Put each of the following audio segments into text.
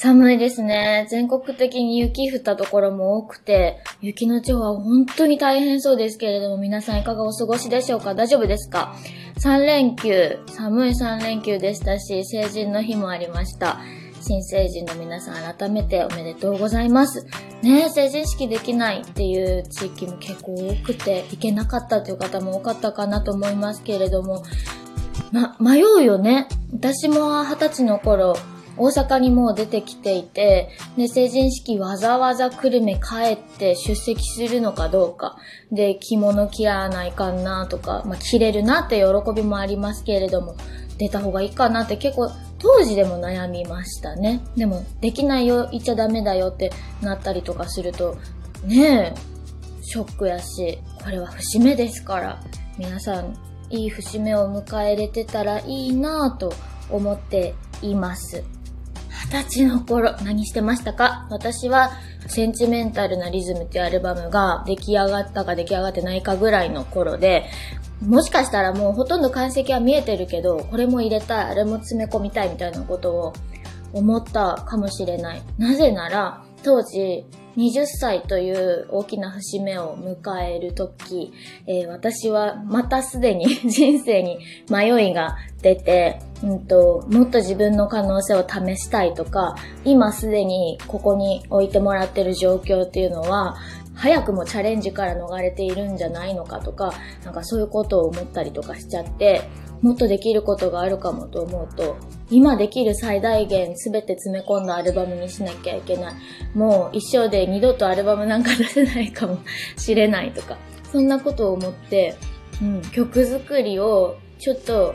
寒いですね。全国的に雪降ったところも多くて、雪の地方は本当に大変そうですけれども、皆さんいかがお過ごしでしょうか？大丈夫ですか ?3 連休、寒い3連休でしたし、成人の日もありました。新成人の皆さん改めておめでとうございます。ね成人式できないっていう地域も結構多くて、行けなかったという方も多かったかなと思いますけれども、ま、迷うよね。私も二十歳の頃、大阪にもう出てきていて、で、成人式わざわざ久留米帰って出席するのかどうか、で、着物着らないかなとか、まあ、着れるなって喜びもありますけれども、出た方がいいかなって結構当時でも悩みましたね。でも、できないよ、言っちゃダメだよってなったりとかすると、ねえ、ショックやし、これは節目ですから、皆さん、いい節目を迎えれてたらいいなぁと思っています。二十歳の頃、何してましたか？私は、センチメンタルなリズムっていうアルバムが出来上がったか出来上がってないかぐらいの頃で、もしかしたらもうほとんど解析は見えてるけど、これも入れたい、あれも詰め込みたいみたいなことを思ったかもしれない。なぜなら、当時、20歳という大きな節目を迎えるとき、えー、私はまたすでに人生に迷いが出て、うんと、もっと自分の可能性を試したいとか、今すでにここに置いてもらってる状況っていうのは、早くもチャレンジから逃れているんじゃないのかとか、なんかそういうことを思ったりとかしちゃって、もっとできることがあるかもと思うと、今できる最大限全て詰め込んだアルバムにしなきゃいけない。もう一生で二度とアルバムなんか出せないかもしれないとか、そんなことを思って、うん、曲作りをちょっと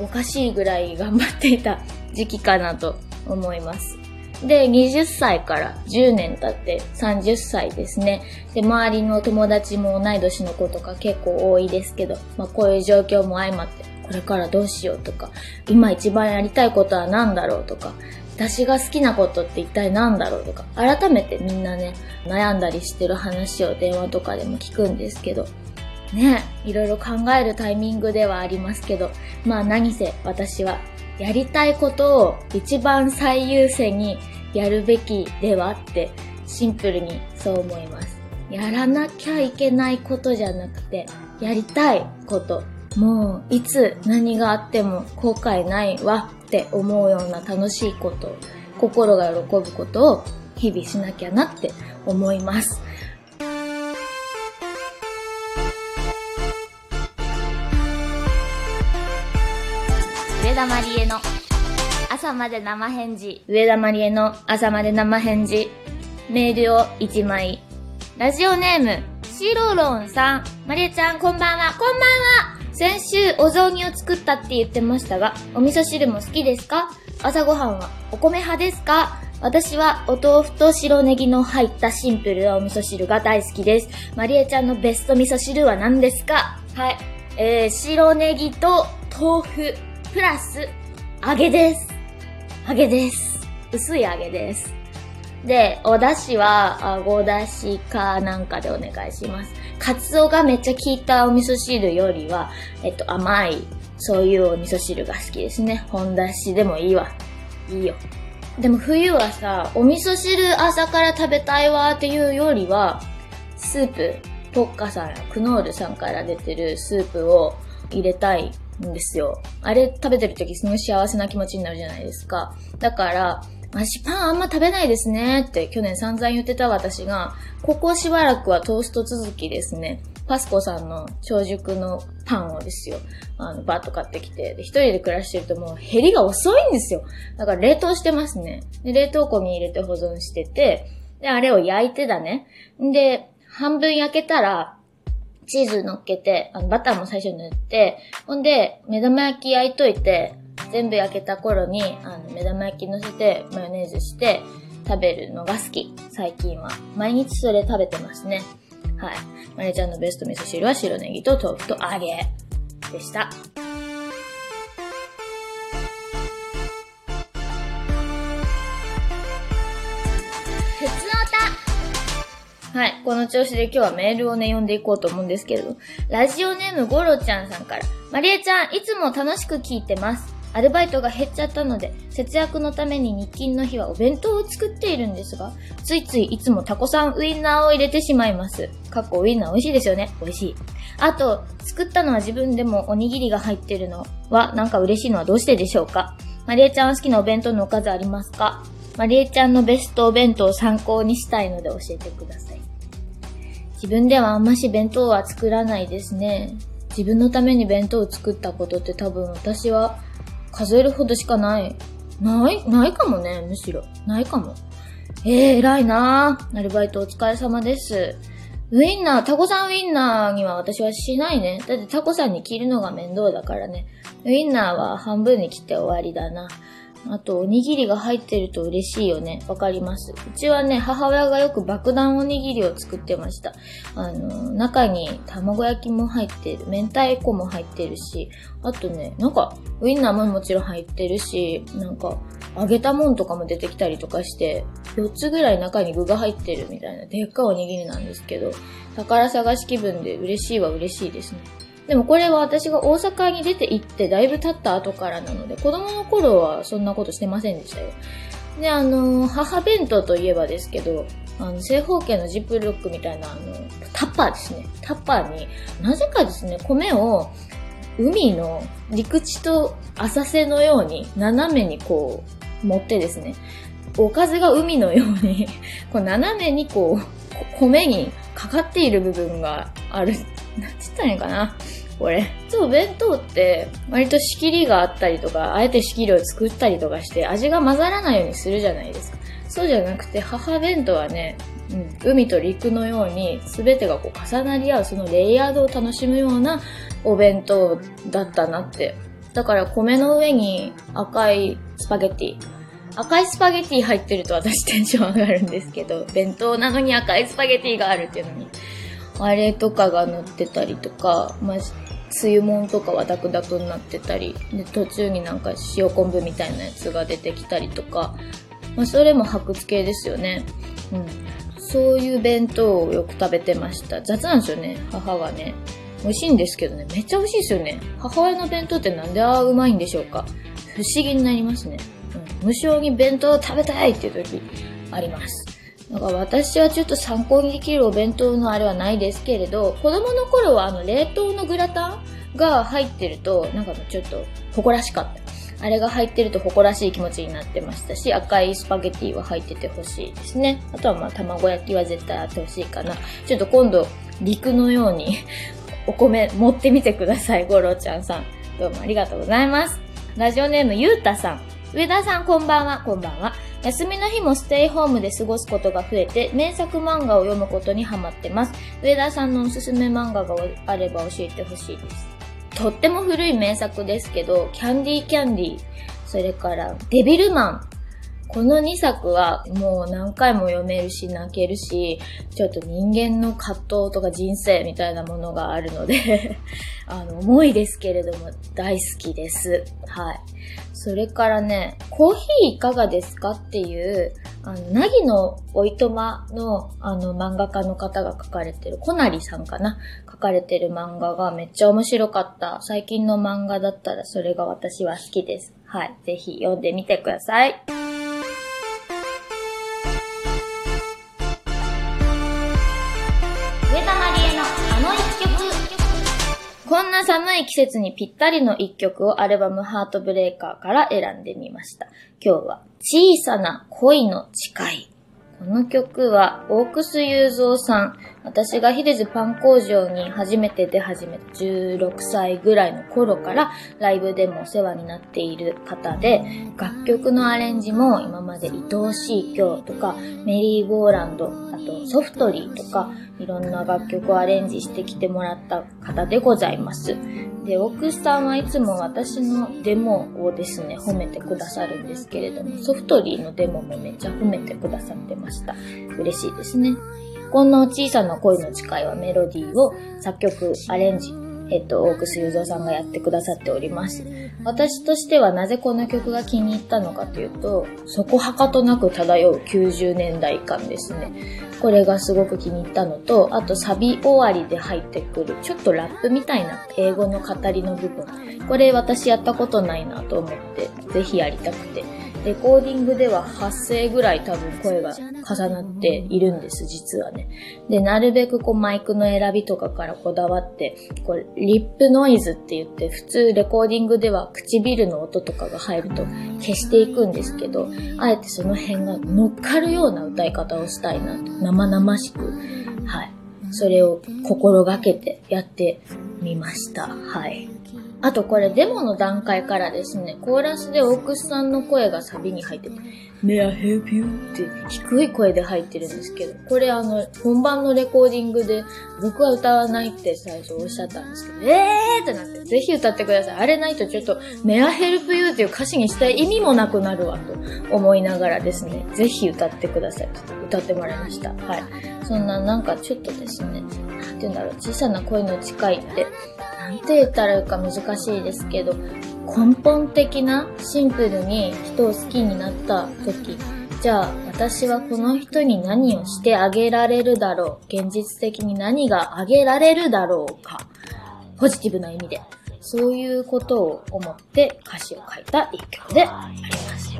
おかしいぐらい頑張っていた 時期かなと思います。で、20歳から10年経って30歳ですね。で、周りの友達も同い年の子とか結構多いですけど、まあこういう状況も相まって、これからどうしようとか、今一番やりたいことは何だろうとか、私が好きなことって一体何だろうとか、改めてみんなね、悩んだりしてる話を電話とかでも聞くんですけど、ね、いろいろ考えるタイミングではありますけど、まあ何せ私はやりたいことを一番最優先にやるべきではってシンプルにそう思います。やらなきゃいけないことじゃなくて、やりたいこと。もういつ何があっても後悔ないわって思うような楽しいこと、心が喜ぶことを日々しなきゃなって思います。上田まりえの朝まで生返事。上田まりえの朝まで生返事。メールを1枚。ラジオネーム、シロロンさん。まりえちゃん、こんばんは。こんばんは。先週、お雑煮を作ったって言ってましたが、お味噌汁も好きですか？朝ごはんはお米派ですか？私はお豆腐と白ネギの入ったシンプルなお味噌汁が大好きです。まりえちゃんのベスト味噌汁は何ですか？はい。えー、白ネギと豆腐、プラス、揚げです。揚げです。薄い揚げです。で、お出汁は、あご出汁かなんかでお願いします。カツオがめっちゃ効いたお味噌汁よりは、えっと、甘い、そういうお味噌汁が好きですね。本出汁でもいいわ。いいよ。でも冬はさ、お味噌汁朝から食べたいわっていうよりは、スープ、ポッカさんやクノールさんから出てるスープを入れたいんですよ。あれ食べてる時すごい幸せな気持ちになるじゃないですか。だから、私パンあんま食べないですねって去年散々言ってた私が、ここしばらくはトースト続きですね。パスコさんの長熟のパンをですよ。あの、バッと買ってきて、一人で暮らしてるともう減りが遅いんですよ。だから冷凍してますね。で、冷凍庫に入れて保存してて、で、あれを焼いてだね。で、半分焼けたら、チーズ乗っけて、あのバターも最初塗って、ほんで、目玉焼き焼いといて、全部焼けた頃に、あの、目玉焼き乗せて、マヨネーズして、食べるのが好き。最近は。毎日それ食べてますね。はい。マネちゃんのベスト味噌汁は白ネギと豆腐と揚げでした。はい。この調子で今日はメールをね、読んでいこうと思うんですけれど、ラジオネームゴロちゃんさんから、マリエちゃん、いつも楽しく聞いてます。アルバイトが減っちゃったので、節約のために日勤の日はお弁当を作っているんですが、ついついいつもタコさんウインナーを入れてしまいます。かっこウインナー美味しいですよね。美味しい。あと、作ったのは自分でもおにぎりが入ってるのは、なんか嬉しいのはどうしてでしょうかマリエちゃんは好きなお弁当のおかずありますか？マリエちゃんのベストお弁当を参考にしたいので教えてください。自分ではあんまし弁当は作らないですね。自分のために弁当を作ったことって多分私は数えるほどしかない。ない？ないかもね、むしろ。ないかも。えー、偉いなぁ。アルバイトお疲れ様です。ウィンナー、タコさんウィンナーには私はしないね。だってタコさんに切るのが面倒だからね。ウィンナーは半分に切って終わりだな。あと、おにぎりが入ってると嬉しいよね。わかります。うちはね、母親がよく爆弾おにぎりを作ってました。あの、中に卵焼きも入ってる。明太子も入ってるし、あとね、なんか、ウインナーももちろん入ってるし、なんか、揚げたもんとかも出てきたりとかして、4つぐらい中に具が入ってるみたいな、でっかいおにぎりなんですけど、宝探し気分で嬉しいは嬉しいですね。でもこれは私が大阪に出て行ってだいぶ経った後からなので、子供の頃はそんなことしてませんでしたよ。で、あの、母弁当といえばですけど、あの、正方形のジップロックみたいな、あの、タッパーですね。タッパーに、なぜかですね、米を、海の陸地と浅瀬のように、斜めにこう、持ってですね、おかずが海のように、こう斜めにこう、米にかかっている部分がある。なんて言ったらいいかな？これ。そう、弁当って、割と仕切りがあったりとか、あえて仕切りを作ったりとかして、味が混ざらないようにするじゃないですか。そうじゃなくて、母弁当はね、うん、海と陸のように、すべてがこう重なり合う、そのレイヤードを楽しむようなお弁当だったなって。だから米の上に赤いスパゲッティ。赤いスパゲッティ入ってると私テンション上がるんですけど、弁当なのに赤いスパゲッティがあるっていうのに、あれとかが乗ってたりとか、まあ、つゆもんとかはダクダクになってたり、で、途中になんか塩昆布みたいなやつが出てきたりとか、まあ、それも白骨系ですよね。うん。そういう弁当をよく食べてました。雑なんですよね、母がね。美味しいんですけどね、めっちゃ美味しいですよね。母親の弁当ってなんでああうまいんでしょうか不思議になりますね。うん、無性に弁当を食べたいっていう時あります。だか私はちょっと参考にできるお弁当のあれはないですけれど、子供の頃はあの冷凍のグラタンが入ってると、なんかちょっと誇らしかった。あれが入ってると誇らしい気持ちになってましたし、赤いスパゲティは入っててほしいですね。あとはまあ卵焼きは絶対あってほしいかな。ちょっと今度、陸のように お米持ってみてください、ゴロちゃんさん。どうもありがとうございます。ラジオネームゆうたさん。上田さんこんばんは、こんばんは。休みの日もステイホームで過ごすことが増えて、名作漫画を読むことにハマってます。上田さんのおすすめ漫画があれば教えてほしいです。とっても古い名作ですけど、キャンディーキャンディー、それからデビルマン。この2作はもう何回も読めるし泣けるし、ちょっと人間の葛藤とか人生みたいなものがあるので あの、重いですけれども大好きです。はい。それからね、コーヒーいかがですかっていう、あの、なぎのおいとまの、あの、漫画家の方が書かれてる、コナリさんかな？書かれてる漫画がめっちゃ面白かった。最近の漫画だったらそれが私は好きです。はい。ぜひ読んでみてください。な寒い季節にぴったりの一曲をアルバムハートブレイカーから選んでみました。今日は小さな恋の誓い。この曲はオークス雄三さん。私がヒルズパン工場に初めて出始めた16歳ぐらいの頃からライブでもお世話になっている方で、楽曲のアレンジも今まで愛おしい今日とかメリーゴーランド、あとソフトリーとかいろんな楽曲をアレンジしてきてもらった方でございます。で、奥さんはいつも私のデモをですね、褒めてくださるんですけれども、ソフトリーのデモもめっちゃ褒めてくださってました。嬉しいですね。この小さな恋の誓いはメロディーを作曲、アレンジ、えっと、大楠雄三さんがやってくださっております。私としてはなぜこの曲が気に入ったのかというと、そこはかとなく漂う90年代感ですね。これがすごく気に入ったのと、あとサビ終わりで入ってくる、ちょっとラップみたいな英語の語りの部分。これ私やったことないなと思って、ぜひやりたくて。レコーディングでは発声ぐらい多分声が重なっているんです、実はね。で、なるべくこうマイクの選びとかからこだわって、これリップノイズって言って普通レコーディングでは唇の音とかが入ると消していくんですけど、あえてその辺が乗っかるような歌い方をしたいなと、生々しく、はい。それを心がけてやってみました。はい。あとこれデモの段階からですね、コーラスでオークスさんの声がサビに入ってて、May I help you? って低い声で入ってるんですけど、これあの、本番のレコーディングで僕は歌わないって最初おっしゃったんですけど、えーってなって、ぜひ歌ってください。あれないとちょっと、May I help you? っていう歌詞にしたい意味もなくなるわと思いながらですね、ぜひ歌ってください。歌ってもらいました。はい。そんななんかちょっとですね、なんて言うんだろう、小さな声の近いって、なんて言ったらいいか難しいですけど、根本的なシンプルに人を好きになった時、じゃあ私はこの人に何をしてあげられるだろう現実的に何があげられるだろうかポジティブな意味で。そういうことを思って歌詞を書いた一曲であります。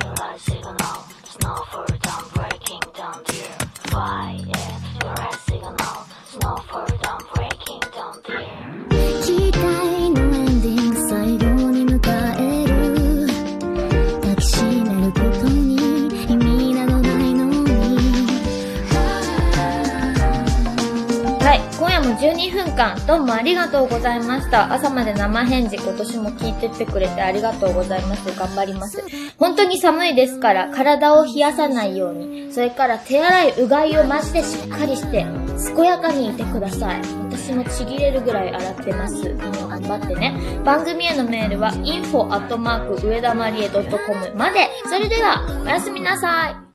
12分間どうもありがとうございました。朝まで生返事今年も聞いてってくれてありがとうございます。頑張ります。本当に寒いですから体を冷やさないように、それから手洗いうがいをマジでしっかりして、健やかにいてください。私もちぎれるぐらい洗ってます。みんな頑張ってね。番組へのメールは info@ 上田まりえ .com まで。それでは、おやすみなさい。